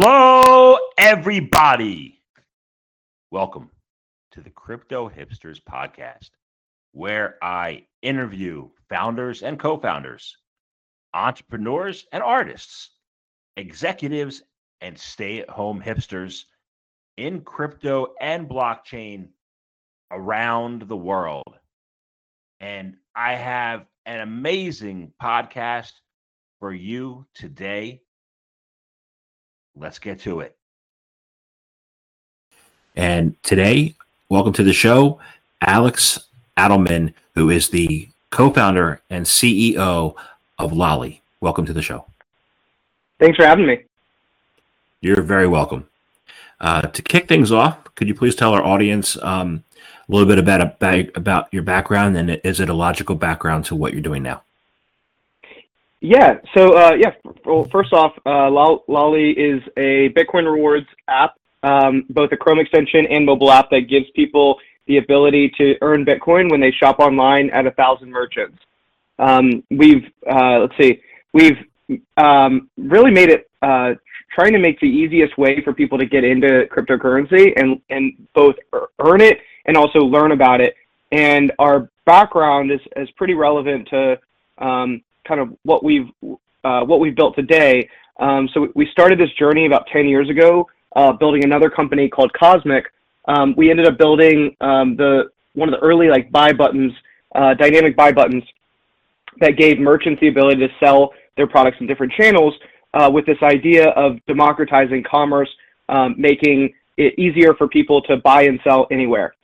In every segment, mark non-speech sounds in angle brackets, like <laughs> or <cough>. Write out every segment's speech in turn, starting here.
Hello, everybody. Welcome to the Crypto Hipsters Podcast, where I interview founders and co founders, entrepreneurs and artists, executives and stay at home hipsters in crypto and blockchain around the world. And I have an amazing podcast for you today. Let's get to it. And today, welcome to the show, Alex Adelman, who is the co founder and CEO of Lolli. Welcome to the show. Thanks for having me. You're very welcome. Uh, to kick things off, could you please tell our audience um, a little bit about, about about your background and is it a logical background to what you're doing now? Yeah. So uh, yeah. Well, first off, uh, Lolli is a Bitcoin rewards app, um, both a Chrome extension and mobile app that gives people the ability to earn Bitcoin when they shop online at a thousand merchants. Um, we've uh, let's see, we've um, really made it uh, trying to make the easiest way for people to get into cryptocurrency and and both earn it and also learn about it. And our background is is pretty relevant to um, kind of what we've uh, what we've built today. Um, so we started this journey about 10 years ago, uh, building another company called Cosmic. Um, we ended up building um, the one of the early like buy buttons, uh, dynamic buy buttons, that gave merchants the ability to sell their products in different channels. Uh, with this idea of democratizing commerce, um, making it easier for people to buy and sell anywhere.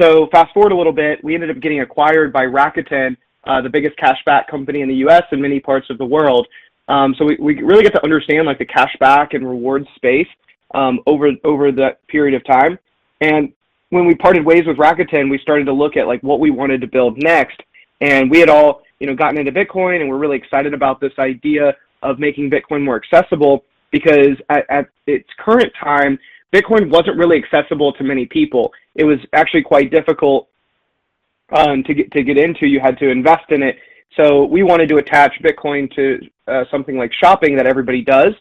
So fast forward a little bit, we ended up getting acquired by Rakuten, uh, the biggest cashback company in the U.S. and many parts of the world. Um, so we, we really get to understand like the cashback and rewards space um, over over that period of time. And when we parted ways with Rakuten, we started to look at like what we wanted to build next. And we had all you know gotten into Bitcoin, and we're really excited about this idea of making Bitcoin more accessible because at, at its current time, Bitcoin wasn't really accessible to many people. It was actually quite difficult um, to get to get into, you had to invest in it. So we wanted to attach Bitcoin to uh, something like shopping that everybody does,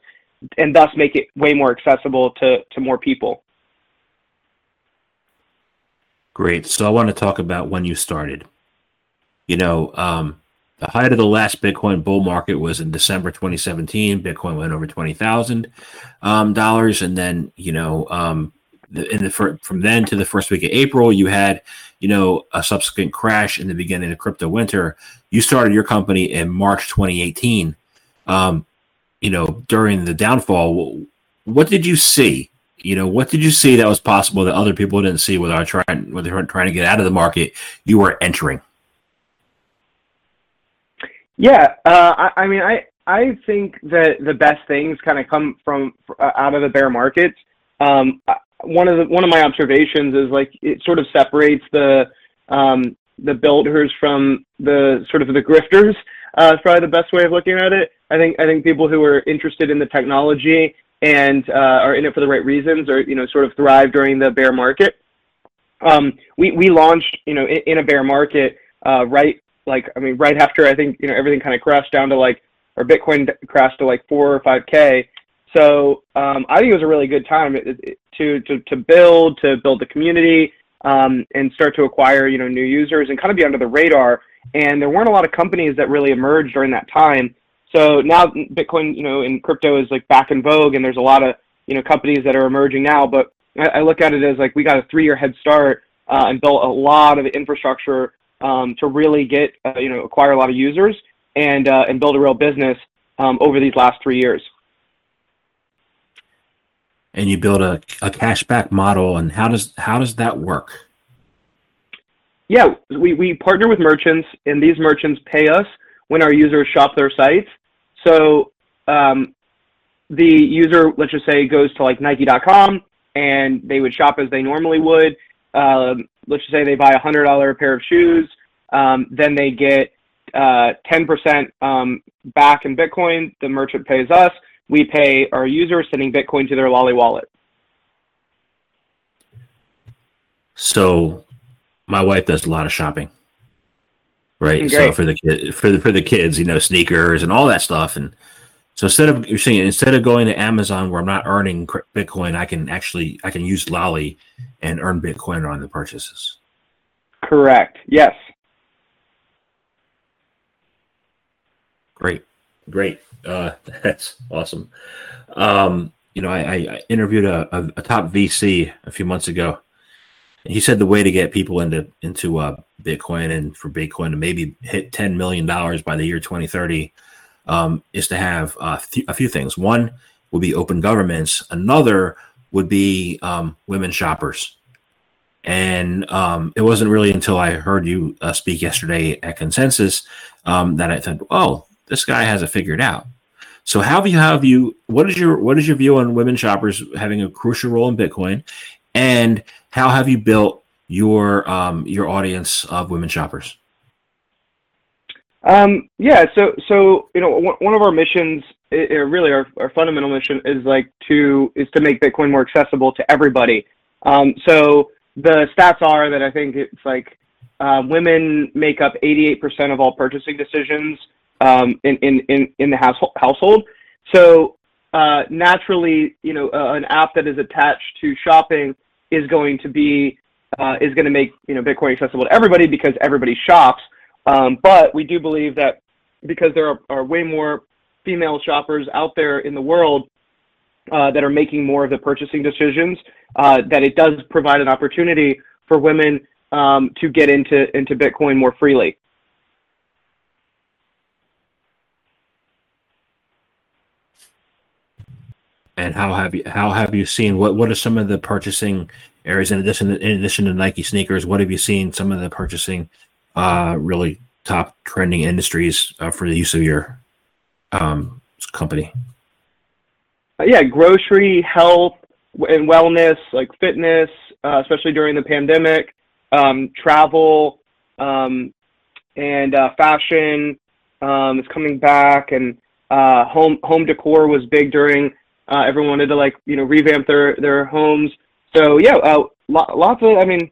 and thus make it way more accessible to to more people. Great. So I want to talk about when you started. You know, um, the height of the last Bitcoin bull market was in December 2017. Bitcoin went over twenty thousand um, dollars, and then you know, um, in the from then to the first week of April, you had you know, a subsequent crash in the beginning of crypto winter. You started your company in March 2018. Um, you know, during the downfall, what did you see? You know, what did you see that was possible that other people didn't see without trying, when they were trying to get out of the market you were entering? Yeah, uh, I, I, mean, I I think that the best things kind of come from uh, out of the bear markets. Um, one of the one of my observations is like it sort of separates the um, the builders from the sort of the grifters. Uh, probably the best way of looking at it. I think I think people who are interested in the technology and uh, are in it for the right reasons, or you know, sort of thrive during the bear market. Um, we we launched you know in, in a bear market uh, right like I mean right after I think you know everything kind of crashed down to like or Bitcoin crashed to like four or five k. So um, I think it was a really good time to to to build to build the community um, and start to acquire you know new users and kind of be under the radar. And there weren't a lot of companies that really emerged during that time. So now Bitcoin, you know, and crypto is like back in vogue, and there's a lot of you know companies that are emerging now. But I, look at it as like we got a three-year head start uh, and built a lot of infrastructure um, to really get uh, you know acquire a lot of users and uh, and build a real business um, over these last three years and you build a, a cashback model and how does how does that work? Yeah we, we partner with merchants and these merchants pay us when our users shop their sites. So um, the user let's just say goes to like nike.com and they would shop as they normally would. Um, let's just say they buy a hundred dollar pair of shoes um, then they get uh, 10% um, back in bitcoin. The merchant pays us we pay our users sending Bitcoin to their Lolli wallet. So, my wife does a lot of shopping, right? So for the kid, for the for the kids, you know, sneakers and all that stuff, and So instead of you're saying instead of going to Amazon where I'm not earning Bitcoin, I can actually I can use Lolli and earn Bitcoin on the purchases. Correct. Yes. Great, great. Uh, <laughs> that's awesome. Um, you know, I, I interviewed a, a, a, top VC a few months ago. He said the way to get people into into uh, Bitcoin and for Bitcoin to maybe hit ten million dollars by the year 2030 um, is to have uh, th- a few things. One would be open governments. Another would be um, women shoppers. And um, it wasn't really until I heard you uh, speak yesterday at Consensus um, that I thought, oh, this guy has it figured out. So how have you have you what is your what is your view on women shoppers having a crucial role in Bitcoin, and how have you built your um, your audience of women shoppers? Um, yeah, so so you know one of our missions, really our, our fundamental mission is like to is to make Bitcoin more accessible to everybody. Um, so the stats are that I think it's like uh, women make up 88% of all purchasing decisions um, in, in, in, in the household. household. So uh, naturally, you know, uh, an app that is attached to shopping is going to be uh, is going to make you know Bitcoin accessible to everybody because everybody shops. Um, but we do believe that because there are, are way more female shoppers out there in the world uh, that are making more of the purchasing decisions, uh, that it does provide an opportunity for women um, to get into into Bitcoin more freely. And how have you how have you seen what what are some of the purchasing areas in addition to, in addition to Nike sneakers? What have you seen some of the purchasing uh, really top trending industries uh, for the use of your um, company? Uh, yeah, grocery, health, and wellness, like fitness, uh, especially during the pandemic, um, travel, um, and uh, fashion um, is coming back, and uh, home home decor was big during uh, everyone wanted to like you know revamp their their homes. So yeah, uh, lots of I mean,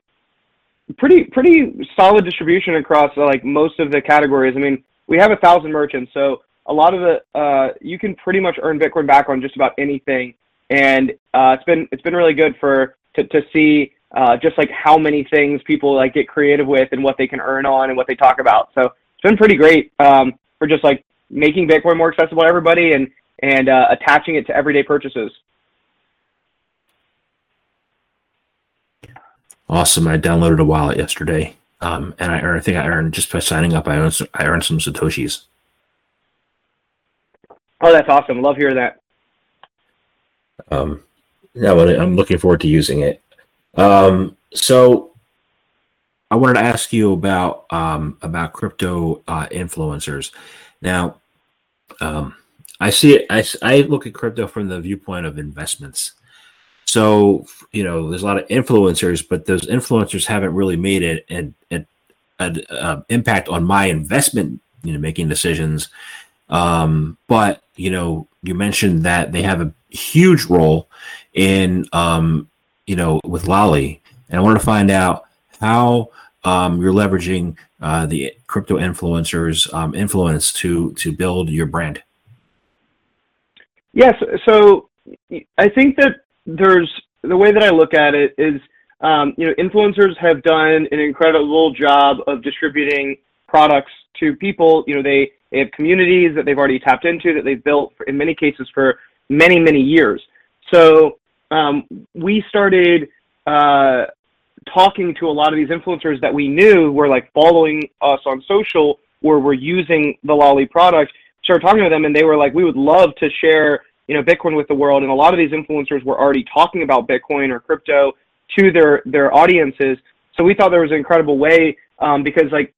pretty pretty solid distribution across uh, like most of the categories. I mean, we have a thousand merchants, so a lot of the uh, you can pretty much earn Bitcoin back on just about anything, and uh, it's been it's been really good for to to see uh, just like how many things people like get creative with and what they can earn on and what they talk about. So it's been pretty great um, for just like making Bitcoin more accessible to everybody and and uh, attaching it to everyday purchases. Awesome! I downloaded a wallet yesterday, um, and I, earned, I think I earned just by signing up. I earned, I earned some satoshis. Oh, that's awesome! Love hearing that. Um, yeah, well, I'm looking forward to using it. Um, so, I wanted to ask you about um, about crypto uh, influencers. Now, um, I see it. I, I look at crypto from the viewpoint of investments. So you know, there's a lot of influencers, but those influencers haven't really made it an, an, an uh, impact on my investment. You know, making decisions. Um, but you know, you mentioned that they have a huge role in um, you know with Lolli, and I want to find out how um, you're leveraging uh, the crypto influencers um, influence to to build your brand. Yes. So I think that there's the way that I look at it is, um, you know, influencers have done an incredible job of distributing products to people. You know, they, they have communities that they've already tapped into that they've built for, in many cases for many, many years. So um, we started uh, talking to a lot of these influencers that we knew were like following us on social or were using the Lolli product started talking to them and they were like, we would love to share, you know, Bitcoin with the world. And a lot of these influencers were already talking about Bitcoin or crypto to their, their audiences. So we thought there was an incredible way um, because like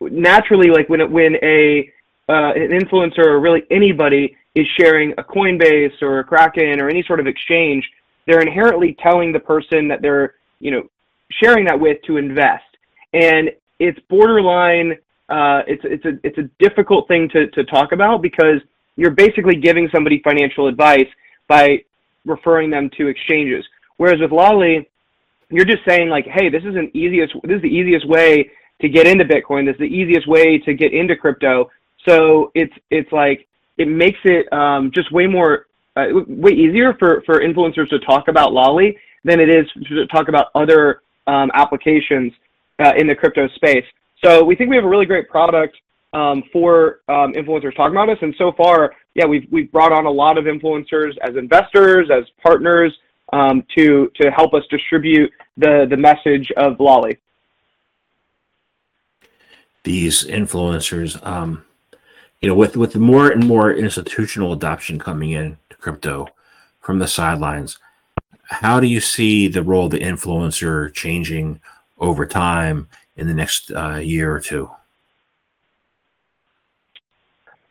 naturally, like when, it, when a, uh, an influencer or really anybody is sharing a Coinbase or a Kraken or any sort of exchange, they're inherently telling the person that they're, you know, sharing that with to invest. And it's borderline uh, it's it's a it's a difficult thing to to talk about because you're basically giving somebody financial advice by referring them to exchanges. Whereas with Lolli, you're just saying like, hey, this is an easiest this is the easiest way to get into Bitcoin. This is the easiest way to get into crypto. So it's it's like it makes it um, just way more uh, way easier for for influencers to talk about Lolli than it is to talk about other um, applications uh, in the crypto space. So we think we have a really great product um, for um, influencers talking about us. And so far, yeah, we've we've brought on a lot of influencers as investors, as partners um, to to help us distribute the the message of Lolli. These influencers, um, you know, with with more and more institutional adoption coming in to crypto from the sidelines, how do you see the role of the influencer changing over time in the next uh, year or two?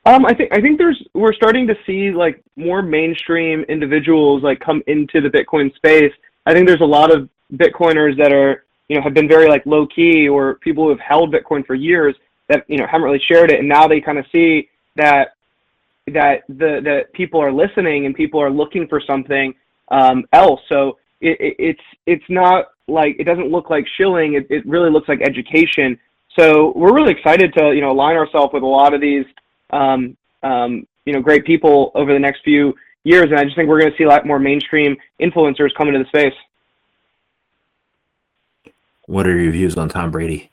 Um, I think I think there's we're starting to see like more mainstream individuals like come into the Bitcoin space. I think there's a lot of Bitcoiners that are you know have been very like low key or people who have held Bitcoin for years that you know haven't really shared it, and now they kind of see that that the that people are listening and people are looking for something um, else. So it, it, it's it's not like it doesn't look like shilling. It, it really looks like education. So we're really excited to you know align ourselves with a lot of these um, um, you know great people over the next few years, and I just think we're going to see a lot more mainstream influencers come into the space. What are your views on Tom Brady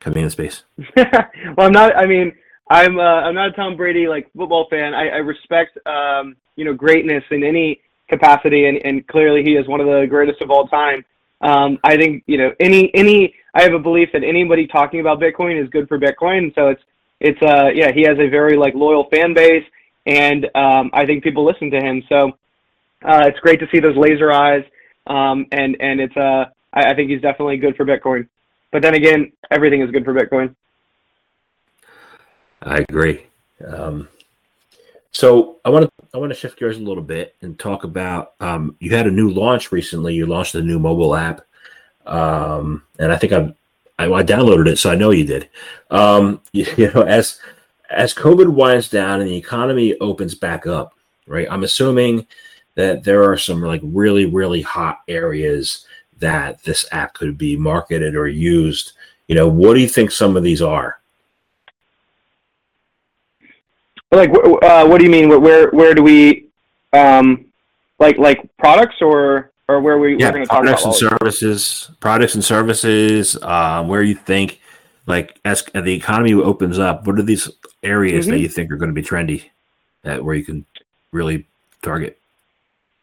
coming into space? <laughs> well, I'm not. I mean, I'm uh, I'm not a Tom Brady like football fan. I, I respect um, you know greatness in any capacity, and, and clearly he is one of the greatest of all time. Um, I think you know any any. I have a belief that anybody talking about Bitcoin is good for Bitcoin. So it's it's uh yeah he has a very like loyal fan base, and um, I think people listen to him. So uh, it's great to see those laser eyes, um, and and it's uh I, I think he's definitely good for Bitcoin. But then again, everything is good for Bitcoin. I agree. Um, so I want to I want to shift gears a little bit and talk about um, you had a new launch recently. You launched a new mobile app, um, and I think I, I, I downloaded it, so I know you did. Um, you, <laughs> you, know, as as COVID winds down and the economy opens back up, right? I'm assuming that there are some like really really hot areas that this app could be marketed or used. You know, what do you think some of these are? Like, uh, what do you mean? Where where do we, um, like like products or or where we yeah, we're going to talk products about and services, products and services. Um, where you think, like as, as the economy opens up, what are these areas Mm-hmm. that you think are going to be trendy, that where you can really target?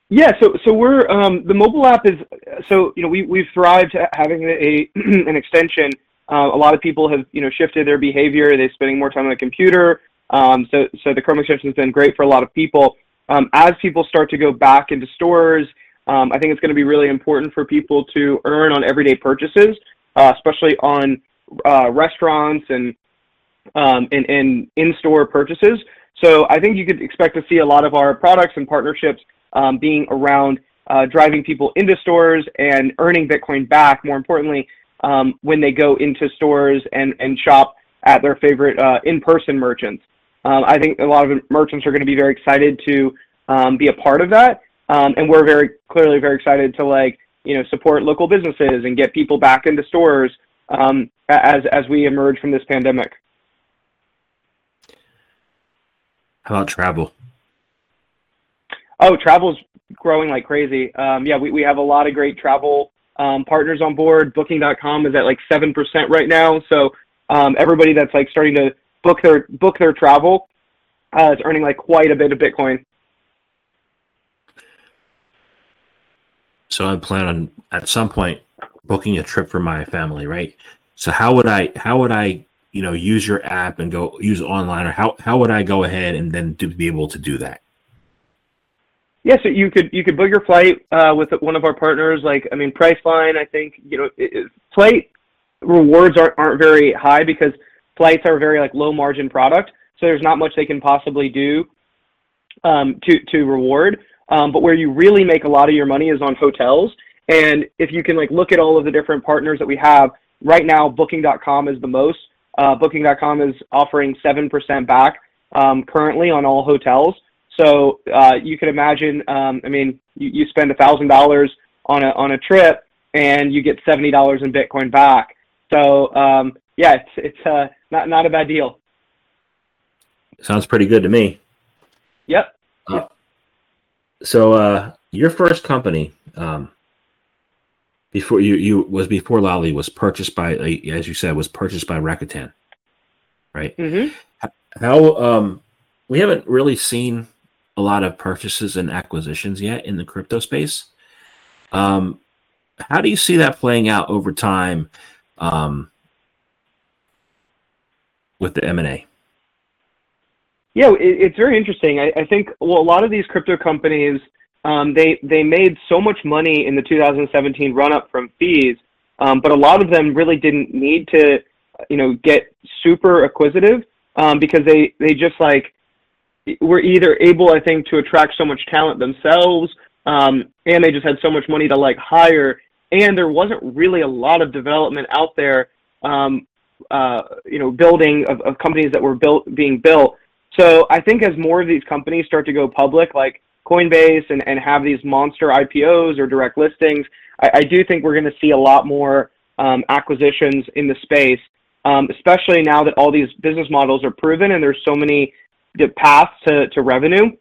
Yeah, so so we're um, the mobile app is so you know we we've thrived having a <clears throat> an extension. Uh, a lot of people have you know shifted their behavior. They're spending more time on the computer. Um, so so the Chrome extension has been great for a lot of people. Um, as people start to go back into stores, um, I think it's going to be really important for people to earn on everyday purchases, uh, especially on uh, restaurants and um, and, and in-store purchases. So I think you could expect to see a lot of our products and partnerships um, being around uh, driving people into stores and earning Bitcoin back. More importantly, um, when they go into stores and, and shop at their favorite uh, in-person merchants. Um, I think a lot of merchants are going to be very excited to um, be a part of that, um, and we're very clearly very excited to like you know support local businesses and get people back into stores um, as as we emerge from this pandemic. How about travel? Oh, travel's growing like crazy. Um, yeah, we, we have a lot of great travel um, partners on board. Booking.com is at like seven percent right now. So um, everybody that's like starting to book their book their travel uh, is earning like quite a bit of Bitcoin. So I plan on at some point booking a trip for my family, right? So how would I how would I you know use your app and go use online or how how would I go ahead and then be able to do that? Yeah, so you could you could book your flight uh, with one of our partners. Like I mean, Priceline. I think you know it, it, flight rewards aren't aren't very high because flights are a very like low margin product. So there's not much they can possibly do um, to to reward. Um, but where you really make a lot of your money is on hotels. And if you can like look at all of the different partners that we have right now, Booking.com is the most. Uh, Booking.com is offering seven percent back um, currently on all hotels. So uh, you can imagine. Um, I mean, you, you spend thousand dollars on a on a trip, and you get seventy dollars in Bitcoin back. So um, yeah, it's it's uh, not not a bad deal. Sounds pretty good to me. Yep. Uh, so uh, your first company, um, before you you was before Lolli was purchased by, as you said, was purchased by Rakuten, right? Mm-hmm. How um, we haven't really seen a lot of purchases and acquisitions yet in the crypto space. Um, how do you see that playing out over time um, with the M and A? Yeah, it, it's very interesting. I, I, think well, a lot of these crypto companies um, they they made so much money in the 2017 run up from fees, um, but a lot of them really didn't need to, you know, get super acquisitive um, because they they just like were either able, I think, to attract so much talent themselves, um, and they just had so much money to like hire, and there wasn't really a lot of development out there, um, uh, you know, building of, of companies that were built being built. So I think as more of these companies start to go public, like Coinbase, and, and have these monster IPOs or direct listings, I, I do think we're going to see a lot more um, acquisitions in the space, um, especially now that all these business models are proven and there's so many paths to, to revenue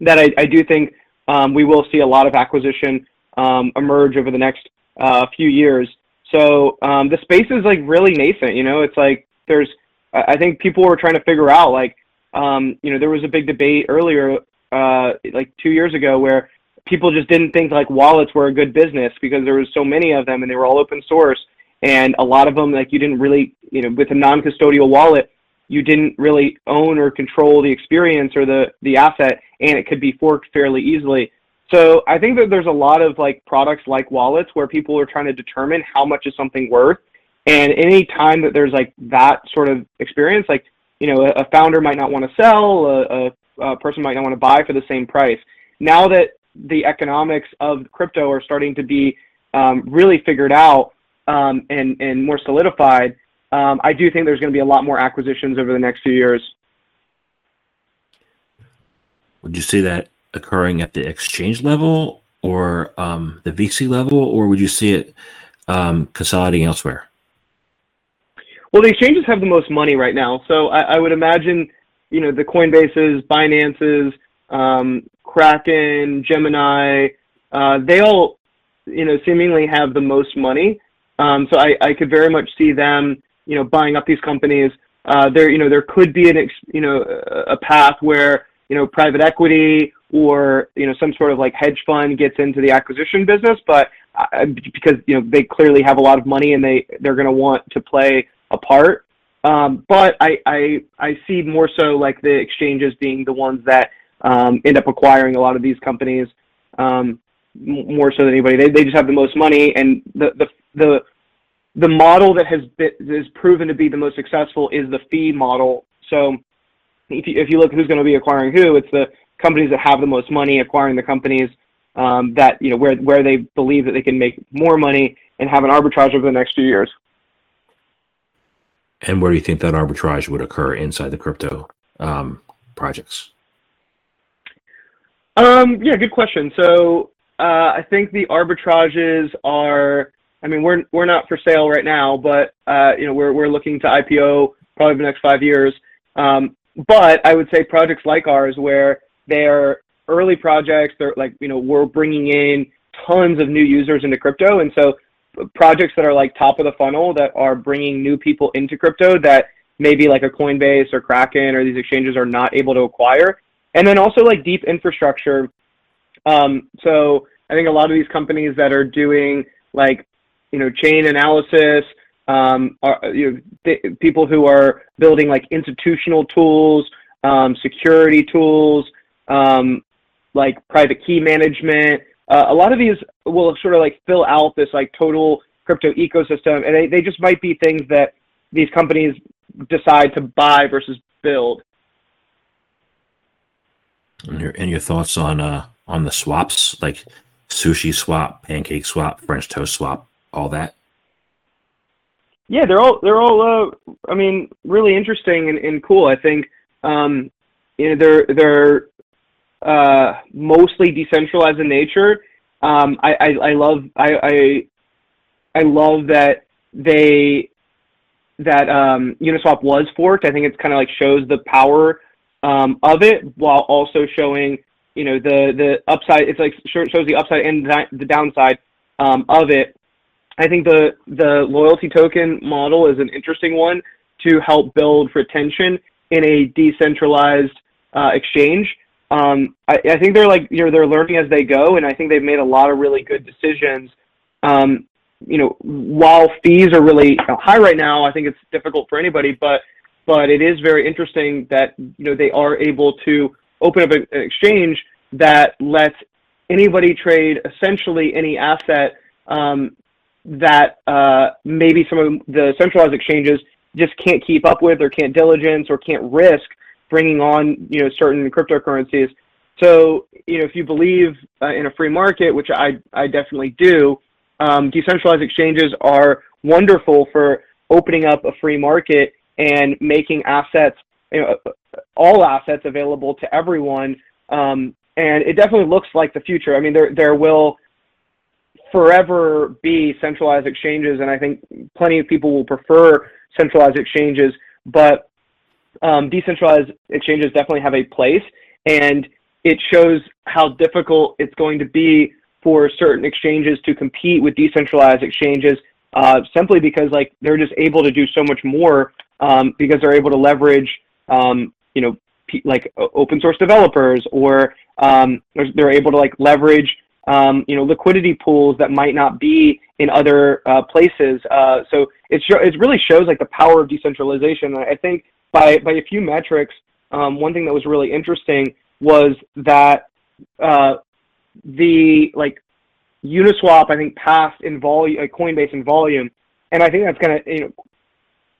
that I, I do think um, we will see a lot of acquisition um, emerge over the next uh, few years. So um, the space is like really nascent. You know, it's like there's I think people were trying to figure out like um, you know there was a big debate earlier uh, like two years ago where people just didn't think like wallets were a good business because there was so many of them and they were all open source and a lot of them like you didn't really you know with a non-custodial wallet you didn't really own or control the experience or the the asset and it could be forked fairly easily so i think that there's a lot of like products like wallets where people are trying to determine how much is something worth and any time that there's like that sort of experience like you know a, a founder might not want to sell a, a uh, person might not want to buy for the same price. Now that the economics of crypto are starting to be um, really figured out um, and, and more solidified, um, I do think there's going to be a lot more acquisitions over the next few years. Would you see that occurring at the exchange level or um, the VC level, or would you see it um, consolidating elsewhere? Well, the exchanges have the most money right now, so I, I would imagine you know, the Coinbases, Binances, um, Kraken, Gemini, uh, they all, you know, seemingly have the most money. Um, so I, I could very much see them, you know, buying up these companies. Uh, there, you know, there could be an, ex, you know, a path where, you know, private equity or, you know, some sort of like hedge fund gets into the acquisition business, but uh, because, you know, they clearly have a lot of money and they, they're going to want to play a part. Um, but I, I, I see more so like the exchanges being the ones that um, end up acquiring a lot of these companies um, more so than anybody. They, they just have the most money, and the the the the model that has been, is proven to be the most successful is the fee model. So if you, if you look who's going to be acquiring who, it's the companies that have the most money acquiring the companies um, that you know where where they believe that they can make more money and have an arbitrage over the next few years. And where do you think that arbitrage would occur inside the crypto um, projects? Um, yeah, good question. So uh, I think the arbitrages are. I mean, we're we're not for sale right now, but uh, you know we're we're looking to IPO probably the next five years. Um, but I would say projects like ours, where they are early projects, they're like you know we're bringing in tons of new users into crypto, and so projects that are like top of the funnel that are bringing new people into crypto that maybe like a Coinbase or Kraken or these exchanges are not able to acquire. And then also like deep infrastructure. Um, so I think a lot of these companies that are doing like, you know, chain analysis, um, are you know, th- people who are building like institutional tools, um, security tools, um, like private key management, uh, a lot of these will sort of like fill out this like total crypto ecosystem, and they, they just might be things that these companies decide to buy versus build. And your and your thoughts on uh on the swaps like sushi swap, pancake swap, French toast swap, all that. Yeah, they're all they're all uh, I mean really interesting and, and cool. I think um, you know they're they're uh, mostly decentralized in nature. Um, I, I, I, love I, I, I love that they that um, Uniswap was forked. I think it's kind of like shows the power um, of it while also showing you know the the upside. It's like shows the upside and the downside um, of it. I think the the loyalty token model is an interesting one to help build retention in a decentralized uh, exchange. Um, I, I, think they're like you know they're learning as they go, and I think they've made a lot of really good decisions. Um, you know, while fees are really high right now, I think it's difficult for anybody, but but it is very interesting that you know they are able to open up an exchange that lets anybody trade essentially any asset um, that uh, maybe some of the centralized exchanges just can't keep up with or can't diligence or can't risk bringing on you know certain cryptocurrencies. So you know if you believe uh, in a free market, which I I definitely do, um, decentralized exchanges are wonderful for opening up a free market and making assets, you know, all assets available to everyone. Um, and it definitely looks like the future. I mean, there there will forever be centralized exchanges, and I think plenty of people will prefer centralized exchanges. But um, decentralized exchanges definitely have a place, and it shows how difficult it's going to be for certain exchanges to compete with decentralized exchanges uh, simply because like they're just able to do so much more um, because they're able to leverage um, you know like open source developers or um, they're able to like leverage um, you know liquidity pools that might not be in other uh, places. Uh, so it, sh- it really shows like the power of decentralization. I think by by a few metrics um, one thing that was really interesting was that uh, the like Uniswap, I think passed in volume, Coinbase in volume, and I think that's gonna you know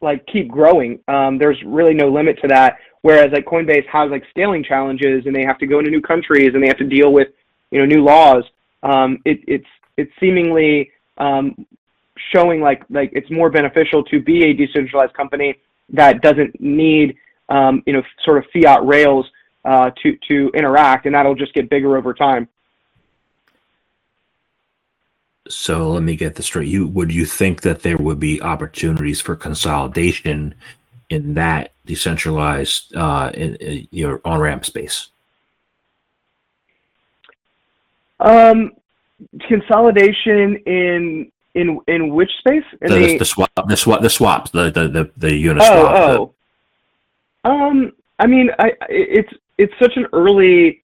like keep growing. Um, there's really no limit to that. Whereas like Coinbase has like scaling challenges, and they have to go into new countries, and they have to deal with you know new laws. Um, it, it's it's seemingly um, showing like like it's more beneficial to be a decentralized company that doesn't need um, you know sort of fiat rails uh, to to interact, and that'll just get bigger over time. So let me get this straight. You would you think that there would be opportunities for consolidation in that decentralized uh, in, in your on ramp space? Um, consolidation in in in which space? In the, the, the, swap, the swap, the swaps, the the the, the Uniswap. Oh, oh. Um, I mean, I it's it's such an early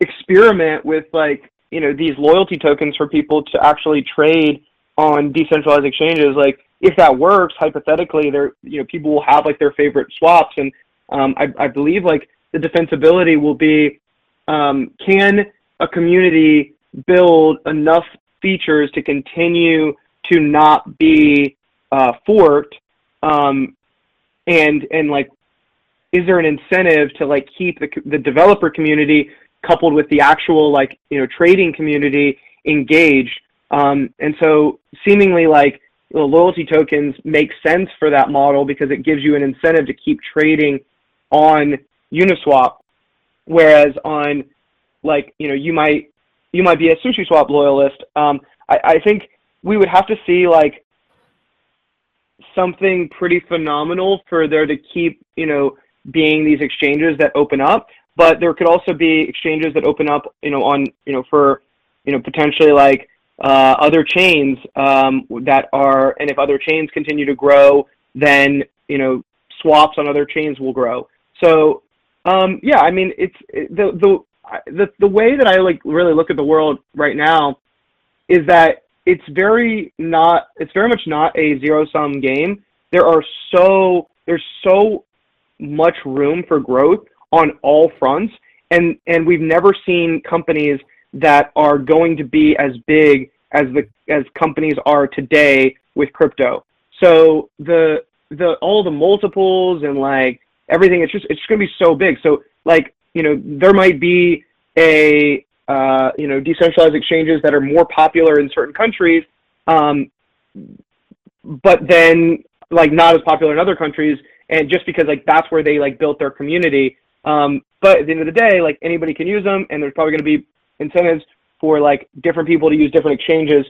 experiment with like you know these loyalty tokens for people to actually trade on decentralized exchanges like if that works hypothetically there you know people will have like their favorite swaps and um, I, I believe like the defensibility will be um, can a community build enough features to continue to not be uh, forked um, and and like is there an incentive to like keep the, the developer community coupled with the actual like you know trading community engaged. Um, and so seemingly like know, loyalty tokens make sense for that model because it gives you an incentive to keep trading on Uniswap, whereas on like you know you might you might be a sushi swap loyalist. Um, I, I think we would have to see like something pretty phenomenal for there to keep you know being these exchanges that open up but there could also be exchanges that open up, you know, on, you know, for, you know, potentially like uh, other chains um, that are, and if other chains continue to grow, then, you know, swaps on other chains will grow. So, um, yeah, I mean, it's the, the, the, the way that I like really look at the world right now is that it's very not, it's very much not a zero sum game. There are so, there's so much room for growth on all fronts. And, and we've never seen companies that are going to be as big as the as companies are today with crypto. So the the all the multiples and like everything, it's just it's just gonna be so big. So like you know there might be a uh, you know decentralized exchanges that are more popular in certain countries, um, but then like not as popular in other countries, and just because like that's where they like built their community. Um, but at the end of the day, like anybody can use them, and there's probably going to be incentives for like different people to use different exchanges,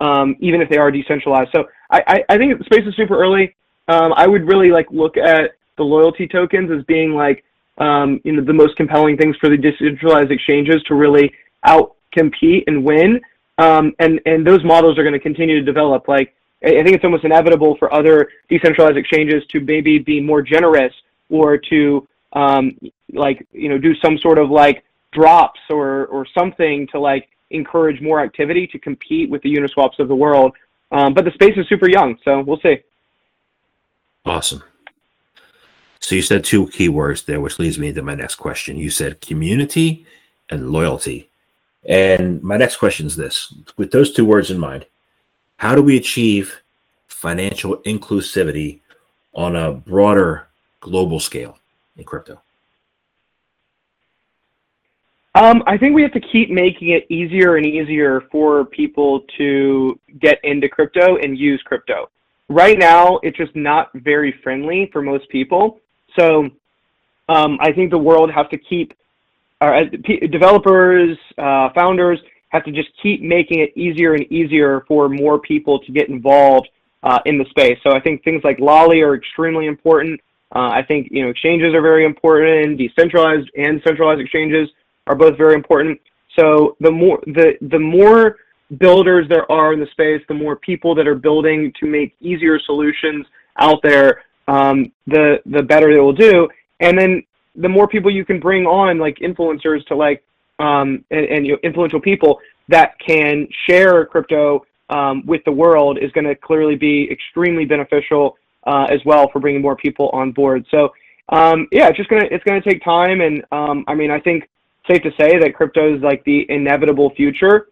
um, even if they are decentralized. So I, I, I think space is super early. Um, I would really like look at the loyalty tokens as being like um, you know the most compelling things for the decentralized exchanges to really out compete and win. Um, and and those models are going to continue to develop. Like I think it's almost inevitable for other decentralized exchanges to maybe be more generous or to um, like you know do some sort of like drops or or something to like encourage more activity to compete with the Uniswaps of the world. Um, but the space is super young, so we'll see. Awesome. So you said two keywords there, which leads me to my next question. You said community and loyalty. And my next question is this with those two words in mind, how do we achieve financial inclusivity on a broader global scale in crypto? Um, I think we have to keep making it easier and easier for people to get into crypto and use crypto. Right now, it's just not very friendly for most people. So um, I think the world has to keep, uh, developers, uh, founders have to just keep making it easier and easier for more people to get involved uh, in the space. So I think things like Lolli are extremely important. Uh, I think you know exchanges are very important. Decentralized and centralized exchanges are both very important. So the more the the more builders there are in the space, the more people that are building to make easier solutions out there, um, the the better they will do. And then the more people you can bring on, like influencers, to like um, and, and you know, influential people that can share crypto um, with the world is going to clearly be extremely beneficial uh, as well for bringing more people on board. So um, yeah, it's just gonna it's gonna take time, and um, I mean I think safe to say that crypto is like the inevitable future,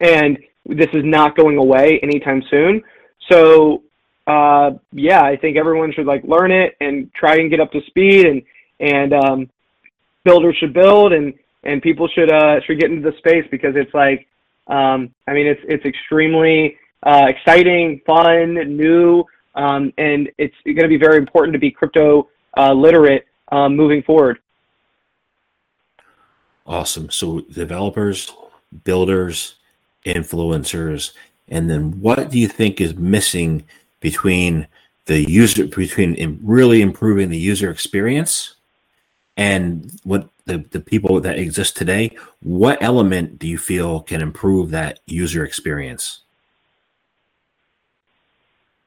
and this is not going away anytime soon. So uh, yeah, I think everyone should like learn it and try and get up to speed, and and um, builders should build, and and people should uh, should get into the space because it's like um, I mean it's it's extremely uh, exciting, fun, new, um, and it's going to be very important to be crypto uh, literate um, moving forward. Awesome. So developers, builders, influencers, and then what do you think is missing between the user between really improving the user experience and what the, the people that exist today what element do you feel can improve that user experience?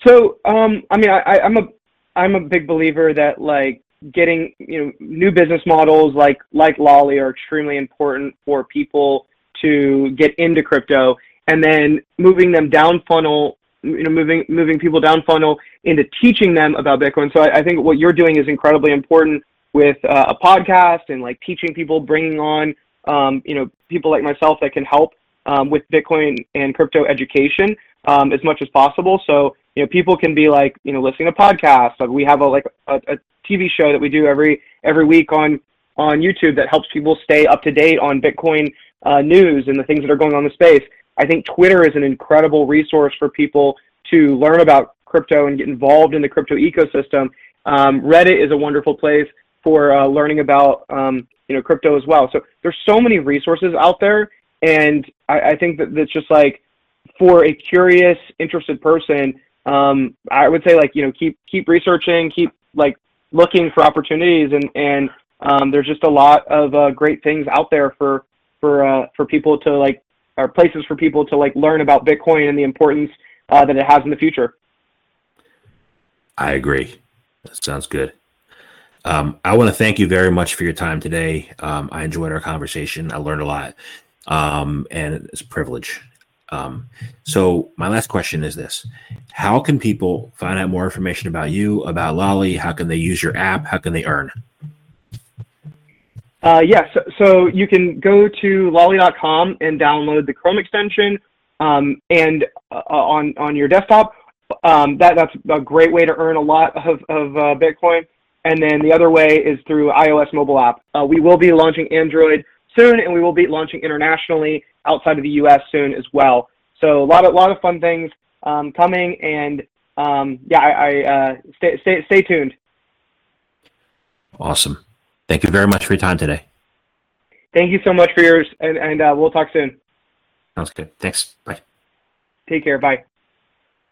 So um, i mean I, i'm a i'm a big believer that like getting you know new business models like like lolli are extremely important for people to get into crypto and then moving them down funnel you know moving moving people down funnel into teaching them about bitcoin. So i, I think what you're doing is incredibly important with uh, a podcast and like teaching people bringing on um, you know people like myself that can help um, with bitcoin and crypto education um, as much as possible. So you know people can be like you know listening to podcasts. Like we have a like a, a tv show that we do every every week on on youtube that helps people stay up to date on bitcoin uh, news and the things that are going on in the space I think Twitter is an incredible resource for people to learn about crypto and get involved in the crypto ecosystem. Um, Reddit is a wonderful place for uh, learning about um, you know crypto as well. So there's so many resources out there, and I, I think that that's just like for a curious, interested person. Um, I would say like you know keep keep researching, keep like looking for opportunities, and and um, there's just a lot of uh, great things out there for for uh, for people to like are places for people to like learn about Bitcoin and the importance uh, that it has in the future. I agree. That sounds good. Um, I want to thank you very much for your time today. Um, I enjoyed our conversation. I learned a lot, um, and it's a privilege. Um, so, my last question is this: How can people find out more information about you, about Lolli? How can they use your app? How can they earn? Uh, yes, yeah, so, you can go to lolli.com and download the Chrome extension um, and uh, on on your desktop. Um, that that's a great way to earn a lot of of uh, Bitcoin. And then the other way is through iOS mobile app. Uh, we will be launching Android soon, and we will be launching internationally outside of the U.S. soon as well. So a lot of lot of fun things um, coming, and um, yeah, I, I uh, stay stay stay tuned. Awesome. Thank you very much for your time today. Thank you so much for yours, and, and uh, we'll talk soon. Sounds good. Thanks. Bye. Take care. Bye.